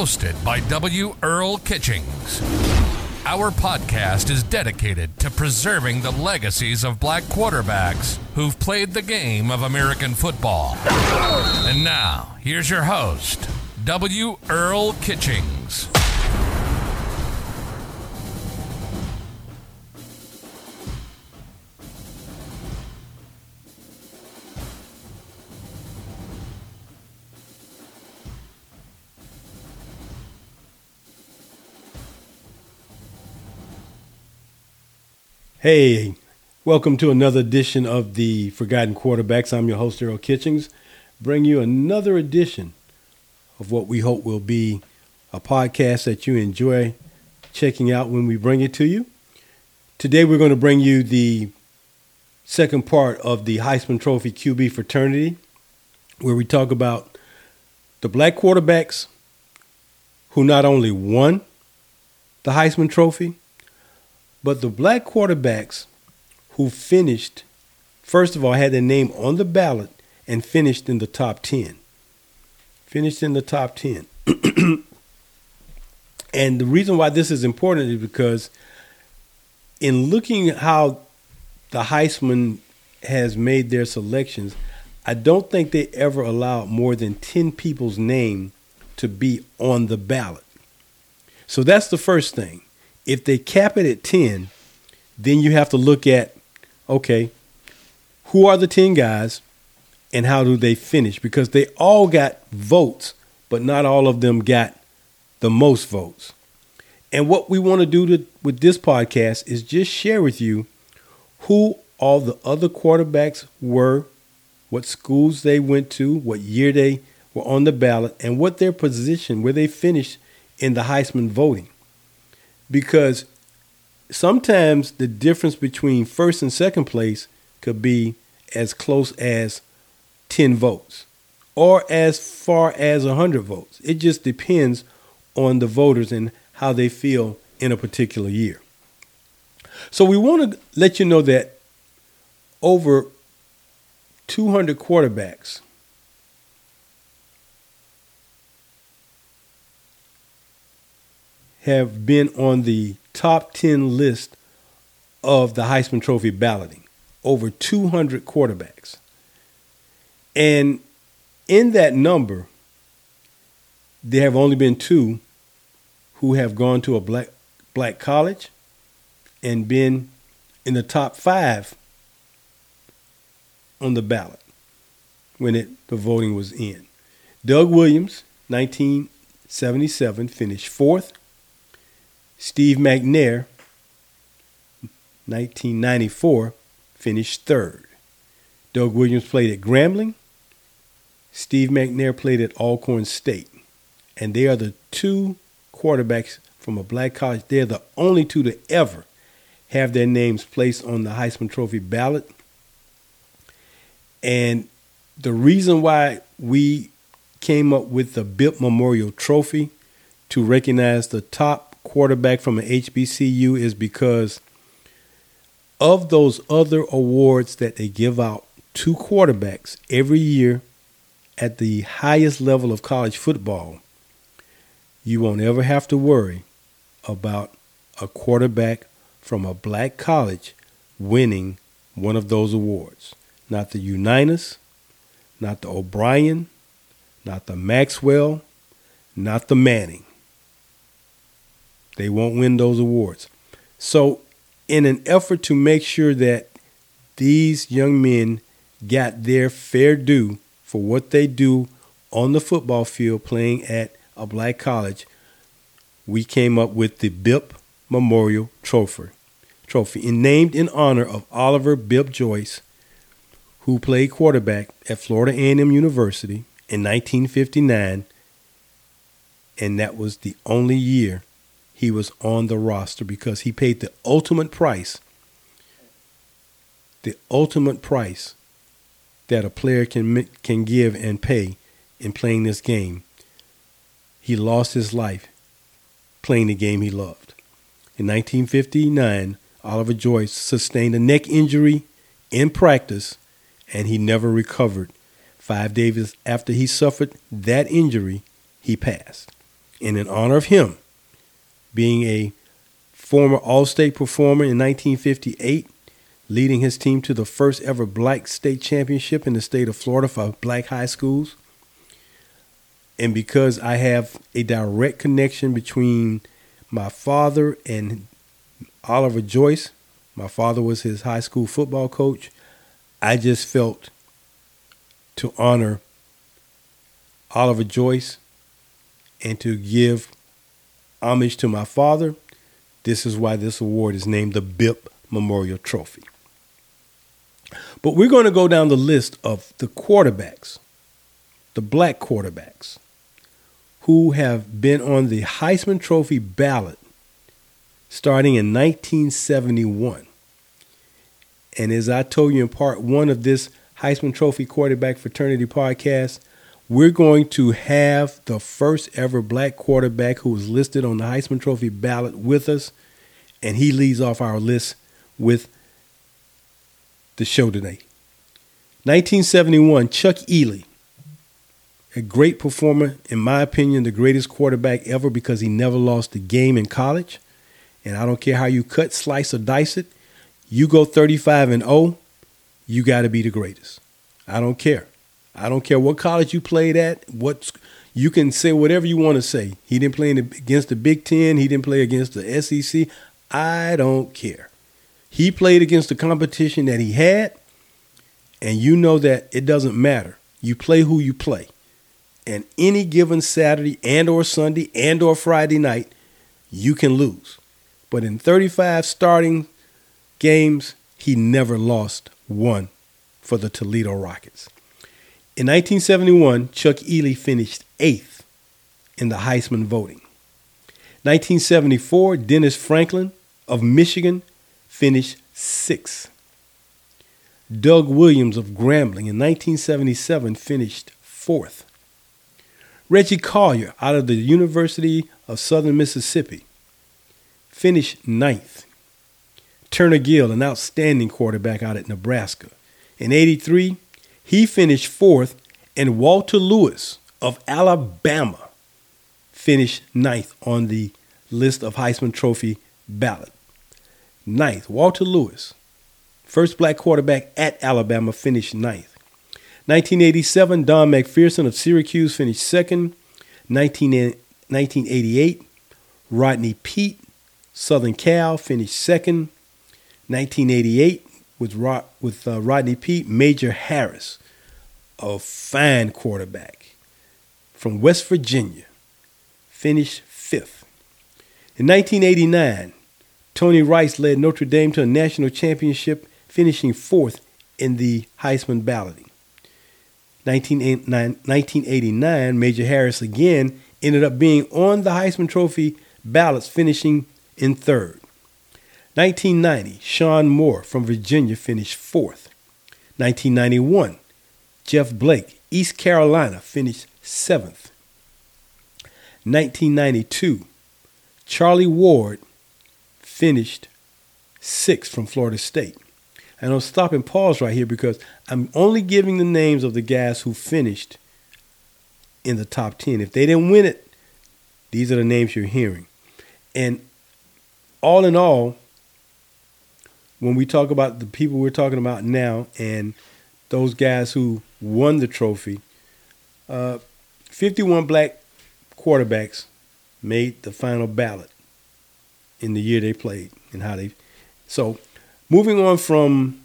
Hosted by W. Earl Kitchings. Our podcast is dedicated to preserving the legacies of black quarterbacks who've played the game of American football. And now, here's your host, W. Earl Kitchings. Hey, welcome to another edition of the Forgotten Quarterbacks. I'm your host, Earl Kitchings. Bring you another edition of what we hope will be a podcast that you enjoy checking out when we bring it to you. Today, we're going to bring you the second part of the Heisman Trophy QB fraternity, where we talk about the black quarterbacks who not only won the Heisman Trophy, but the black quarterbacks who finished, first of all, had their name on the ballot and finished in the top 10. Finished in the top 10. and the reason why this is important is because in looking how the Heisman has made their selections, I don't think they ever allowed more than 10 people's name to be on the ballot. So that's the first thing if they cap it at 10, then you have to look at okay, who are the 10 guys and how do they finish? Because they all got votes, but not all of them got the most votes. And what we want to do with this podcast is just share with you who all the other quarterbacks were, what schools they went to, what year they were on the ballot, and what their position, where they finished in the Heisman voting because sometimes the difference between first and second place could be as close as 10 votes or as far as 100 votes. It just depends on the voters and how they feel in a particular year. So we want to let you know that over 200 quarterbacks have been on the top 10 list of the Heisman Trophy balloting. Over 200 quarterbacks. And in that number, there have only been two who have gone to a black black college and been in the top five on the ballot when it the voting was in. Doug Williams, 1977, finished fourth. Steve McNair, 1994, finished third. Doug Williams played at Grambling. Steve McNair played at Alcorn State. And they are the two quarterbacks from a black college. They're the only two to ever have their names placed on the Heisman Trophy ballot. And the reason why we came up with the Bipp Memorial Trophy to recognize the top quarterback from an HBCU is because of those other awards that they give out to quarterbacks every year at the highest level of college football, you won't ever have to worry about a quarterback from a black college winning one of those awards. Not the Unitas, not the O'Brien, not the Maxwell, not the Manning. They won't win those awards. So, in an effort to make sure that these young men got their fair due for what they do on the football field playing at a black college, we came up with the Bipp Memorial Trophy. Trophy, and named in honor of Oliver Bipp Joyce, who played quarterback at Florida A&M University in 1959, and that was the only year he was on the roster because he paid the ultimate price. The ultimate price that a player can can give and pay in playing this game. He lost his life playing the game he loved. In 1959, Oliver Joyce sustained a neck injury in practice and he never recovered. Five days after he suffered that injury, he passed. And in honor of him being a former All State performer in 1958, leading his team to the first ever black state championship in the state of Florida for black high schools. And because I have a direct connection between my father and Oliver Joyce, my father was his high school football coach, I just felt to honor Oliver Joyce and to give homage to my father. This is why this award is named the BIP Memorial Trophy. But we're going to go down the list of the quarterbacks, the black quarterbacks, who have been on the Heisman Trophy ballot starting in 1971. And as I told you in part one of this Heisman Trophy quarterback fraternity podcast, we're going to have the first ever black quarterback who was listed on the Heisman Trophy ballot with us, and he leads off our list with the show today. 1971, Chuck Ealey, a great performer, in my opinion, the greatest quarterback ever because he never lost a game in college. And I don't care how you cut, slice, or dice it, you go 35 and 0, you got to be the greatest. I don't care. I don't care what college you played at. What you can say whatever you want to say. He didn't play the, against the Big Ten. He didn't play against the SEC. I don't care. He played against the competition that he had, and you know that it doesn't matter. You play who you play. And any given Saturday and or Sunday and or Friday night, you can lose. But in 35 starting games, he never lost one for the Toledo Rockets. In 1971, Chuck Ealey finished eighth in the Heisman voting. 1974, Dennis Franklin of Michigan finished sixth. Doug Williams of Grambling in 1977 finished fourth. Reggie Collier out of the University of Southern Mississippi finished ninth. Turner Gill, an outstanding quarterback out at Nebraska. In 83, he finished fourth, and Walter Lewis of Alabama finished ninth on the list of Heisman Trophy ballot. Ninth, Walter Lewis, first black quarterback at Alabama, finished ninth. 1987, Don McPherson of Syracuse finished second. 1988, Rodney Peete, Southern Cal, finished second. 1988, with, Rod, with uh, Rodney Peete, Major Harris, a fine quarterback from West Virginia, finished fifth. In 1989, Tony Rice led Notre Dame to a national championship, finishing fourth in the Heisman balloting. 1989, Major Harris again ended up being on the Heisman Trophy ballots, finishing in third. 1990, Shawn Moore from Virginia finished fourth. 1991, Jeff Blake, East Carolina, finished seventh. 1992, Charlie Ward finished sixth from Florida State. And I'll stop and pause right here because I'm only giving the names of the guys who finished in the top 10. If they didn't win it, these are the names you're hearing. And all in all, when we talk about the people we're talking about now and those guys who won the trophy, uh, 51 black quarterbacks made the final ballot in the year they played and how they. So, moving on from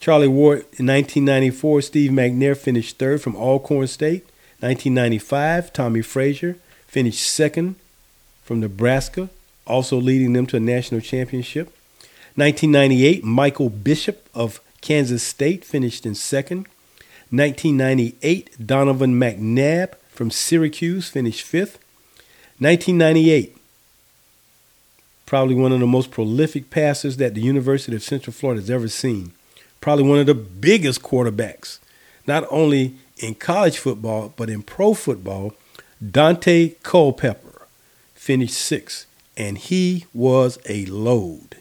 Charlie Ward in 1994, Steve McNair finished third from Alcorn State. 1995, Tommie Frazier finished second from Nebraska, also leading them to a national championship. 1998, Michael Bishop of Kansas State finished in second. 1998, Donovan McNabb from Syracuse finished fifth. 1998, probably one of the most prolific passers that the University of Central Florida has ever seen. Probably one of the biggest quarterbacks, not only in college football, but in pro football. Daunte Culpepper finished sixth, and he was a load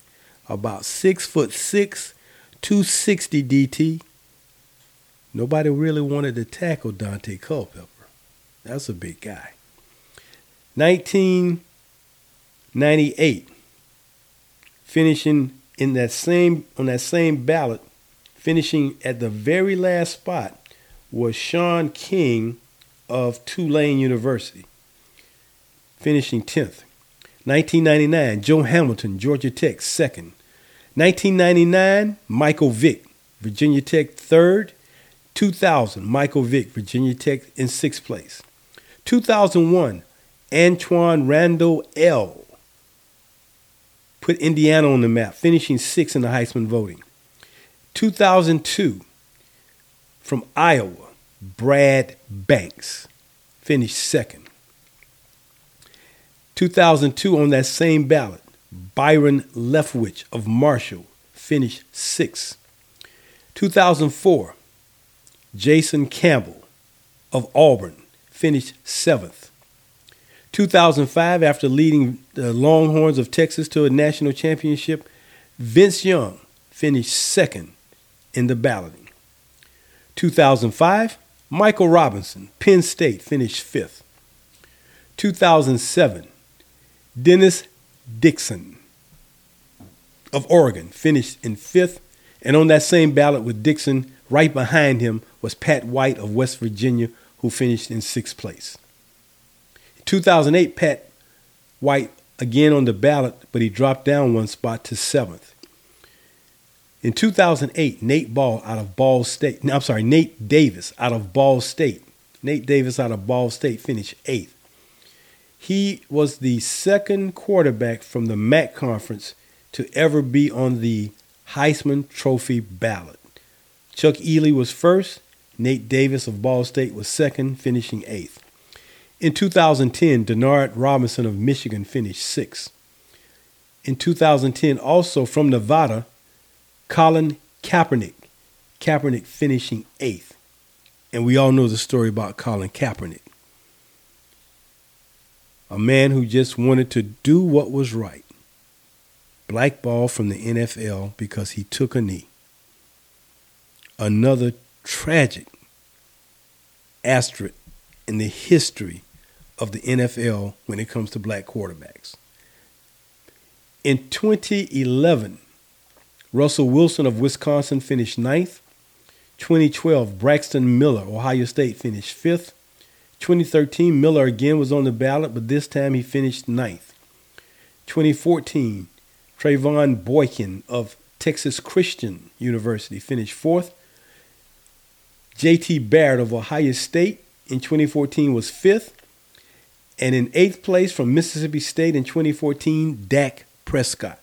about six foot six, 260 DT. Nobody really wanted to tackle Daunte Culpepper. That's a big guy. 1998, finishing in that same on that same ballot, finishing at the very last spot was Shaun King of Tulane University, finishing 10th. 1999, Joe Hamilton, Georgia Tech, second. 1999, Michael Vick, Virginia Tech, third. 2000, Michael Vick, Virginia Tech, in sixth place. 2001, Antwaan Randle El put Indiana on the map, finishing sixth in the Heisman voting. 2002, from Iowa, Brad Banks finished second. 2002, on that same ballot, Byron Leftwich of Marshall finished sixth. 2004, Jason Campbell of Auburn finished seventh. 2005, after leading the Longhorns of Texas to a national championship, Vince Young finished second in the balloting. 2005, Michael Robinson, Penn State, finished fifth. 2007, Dennis Dixon of Oregon finished in fifth. And on that same ballot with Dixon, right behind him was Pat White of West Virginia, who finished in sixth place. 2008, Pat White again on the ballot, but he dropped down one spot to seventh. In 2008, Nate Ball out of Ball State, no, I'm sorry, Nate Davis out of Ball State. Nate Davis out of Ball State finished eighth. He was the second quarterback from the MAC conference to ever be on the Heisman Trophy ballot. Chuck Ealey was first, Nate Davis of Ball State was second, finishing eighth. In 2010, Denard Robinson of Michigan finished sixth. In 2010, also from Nevada, Colin Kaepernick, Kaepernick finishing eighth. And we all know the story about Colin Kaepernick. A man who just wanted to do what was right. blackballed from the NFL because he took a knee. Another tragic asterisk in the history of the NFL when it comes to black quarterbacks. In 2011, Russell Wilson of Wisconsin finished ninth. 2012, Braxton Miller, Ohio State, finished fifth. 2013, Miller again was on the ballot, but this time he finished ninth. 2014, Trevone Boykin of Texas Christian University finished fourth. J.T. Barrett of Ohio State in 2014 was fifth. And in eighth place from Mississippi State in 2014, Dak Prescott.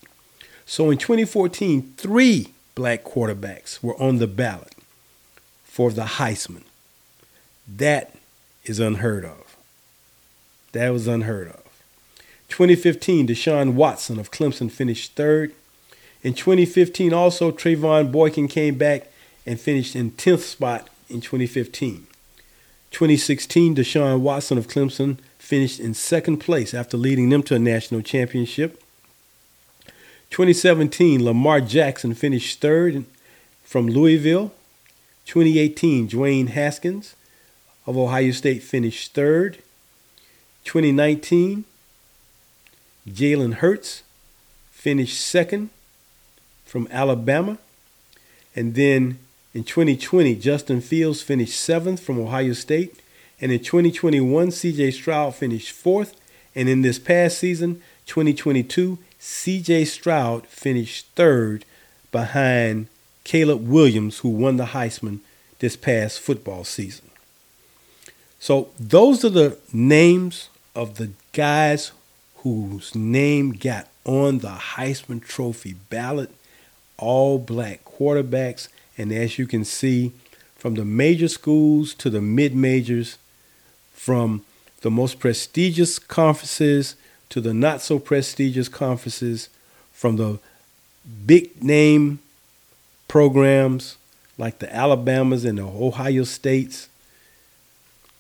So in 2014, three black quarterbacks were on the ballot for the Heisman. That is unheard of. That was unheard of. 2015, Deshaun Watson of Clemson finished third. In 2015, also Trevone Boykin came back and finished in 10th spot in 2015. 2016, Deshaun Watson of Clemson finished in second place after leading them to a national championship. 2017, Lamar Jackson finished third from Louisville. 2018, Dwayne Haskins of Ohio State finished third. 2019, Jalen Hurts finished second from Alabama. And then in 2020, Justin Fields finished seventh from Ohio State. And in 2021, CJ Stroud finished fourth. And in this past season, 2022, CJ Stroud finished third behind Caleb Williams, who won the Heisman this past football season. So those are the names of the guys whose name got on the Heisman Trophy ballot, all black quarterbacks. And as you can see, from the major schools to the mid majors, from the most prestigious conferences to the not so prestigious conferences, from the big name programs like the Alabamas and the Ohio States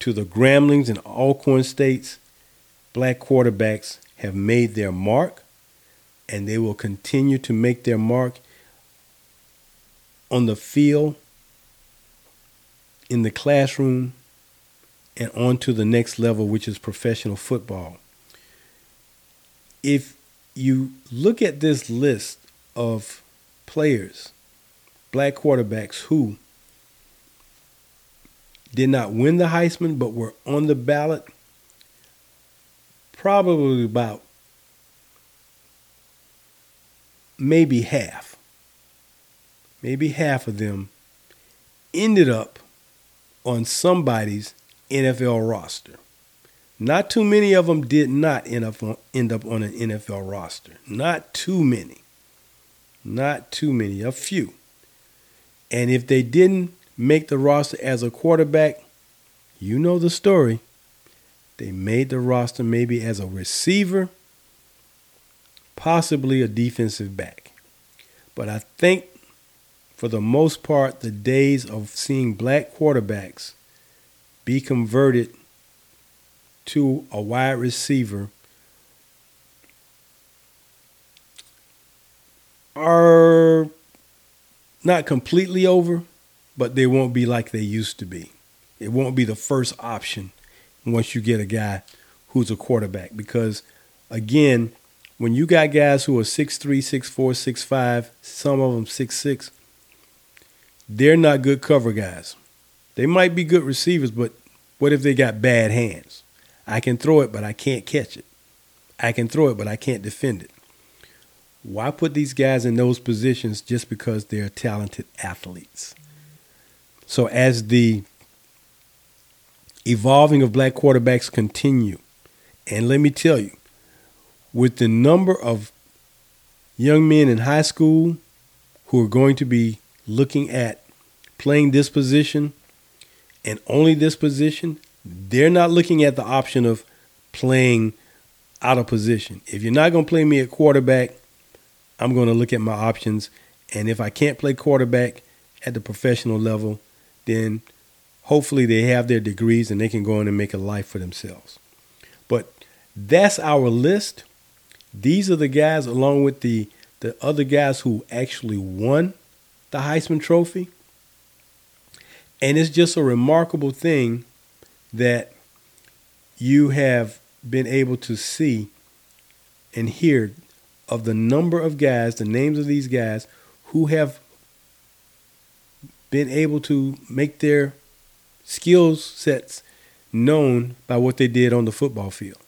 to the Gramblings and Alcorn States, black quarterbacks have made their mark and they will continue to make their mark on the field, in the classroom, and on to the next level, which is professional football. if you look at this list of players, black quarterbacks who did not win the Heisman but were on the ballot, probably about maybe half, maybe half of them ended up on somebody's NFL roster. Not too many of them did not end up on, end up on an NFL roster. Not too many. Not too many. A few. And if they didn't make the roster as a quarterback, you know the story. They made the roster maybe as a receiver, possibly a defensive back. But I think for the most part, the days of seeing black quarterbacks be converted to a wide receiver are not completely over, but they won't be like they used to be. It won't be the first option once you get a guy who's a quarterback because again, when you got guys who are 6'3, 6'4, 6'5, some of them 6'6, they're not good cover guys. They might be good receivers, but what if they got bad hands? I can throw it, but I can't catch it. I can throw it, but I can't defend it. Why put these guys in those positions just because they're talented athletes? So as the evolving of black quarterbacks continue, and let me tell you, with the number of young men in high school who are going to be looking at playing this position and only this position, they're not looking at the option of playing out of position. If you're not going to play me at quarterback, I'm going to look at my options. And if I can't play quarterback at the professional level, then hopefully they have their degrees and they can go in and make a life for themselves. But that's our list. These are the guys, along with the, the other guys who actually won the Heisman Trophy. And it's just a remarkable thing that you have been able to see and hear of the number of guys, the names of these guys who have been able to make their skills sets known by what they did on the football field.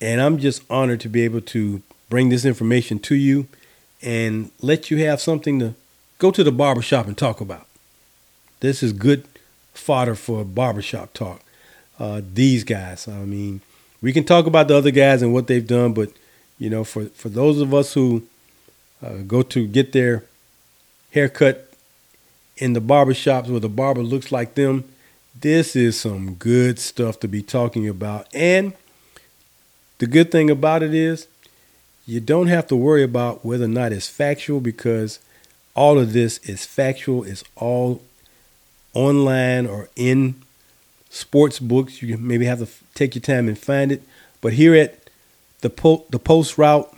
And I'm just honored to be able to bring this information to you and let you have something to go to the barbershop and talk about. This is good fodder for barbershop talk. Uh, these guys, I mean, we can talk about the other guys and what they've done, but you know, for for those of us who uh, go to get their haircut in the barbershops where the barber looks like them, this is some good stuff to be talking about. And the good thing about it is you don't have to worry about whether or not it's factual because all of this is factual. It's all online or in sports books. You maybe have to take your time and find it. But here at the po- the post route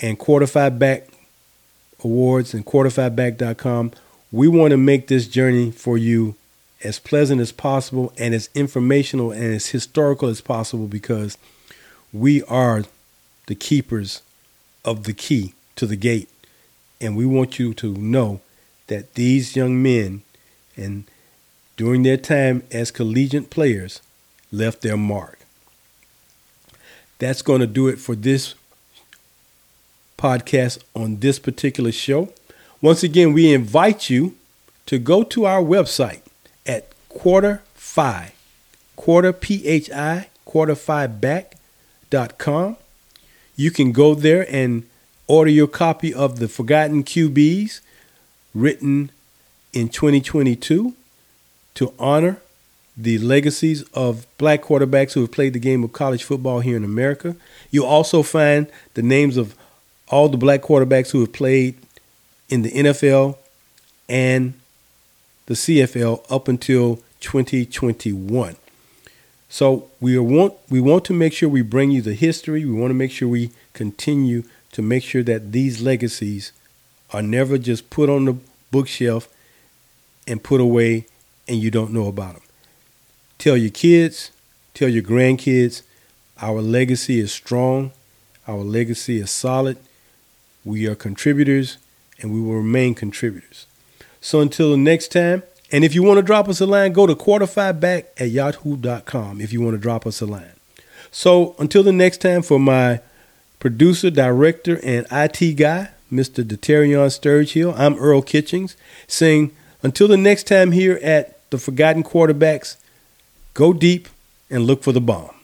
and quarter back awards and quarterphiback.com, we want to make this journey for you as pleasant as possible and as informational and as historical as possible because we are the keepers of the key to the gate. And we want you to know that these young men and during their time as collegiate players left their mark. That's going to do it for this podcast on this particular show. Once again, we invite you to go to our website at quarter five, quarter P H I, quarter five back.com. You can go there and order your copy of the Forgotten QBs written in 2022 to honor the legacies of black quarterbacks who have played the game of college football here in America. You'll also find the names of all the black quarterbacks who have played in the NFL and the CFL up until 2021. So we want we want to make sure we bring you the history. We want to make sure we continue to make sure that these legacies are never just put on the bookshelf and put away and you don't know about them. Tell your kids, tell your grandkids, our legacy is strong, Our legacy is solid. We are contributors, and we will remain contributors. So until the next time, and if you want to drop us a line, go to quarterphiback at yahoo.com if you want to drop us a line. So until the next time, for my producer, director, and IT guy, Mr. Deterion Sturgill, I'm Earl Kitchings, saying until the next time here at the Forgotten Quarterbacks, go deep and look for the bomb.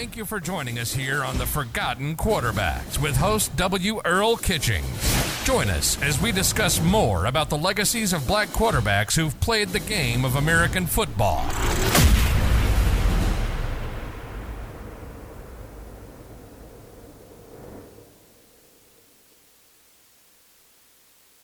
Thank you for joining us here on the Forgotten Quarterbacks with host W. Earl Kitchings. Join us as we discuss more about the legacies of black quarterbacks who've played the game of American football.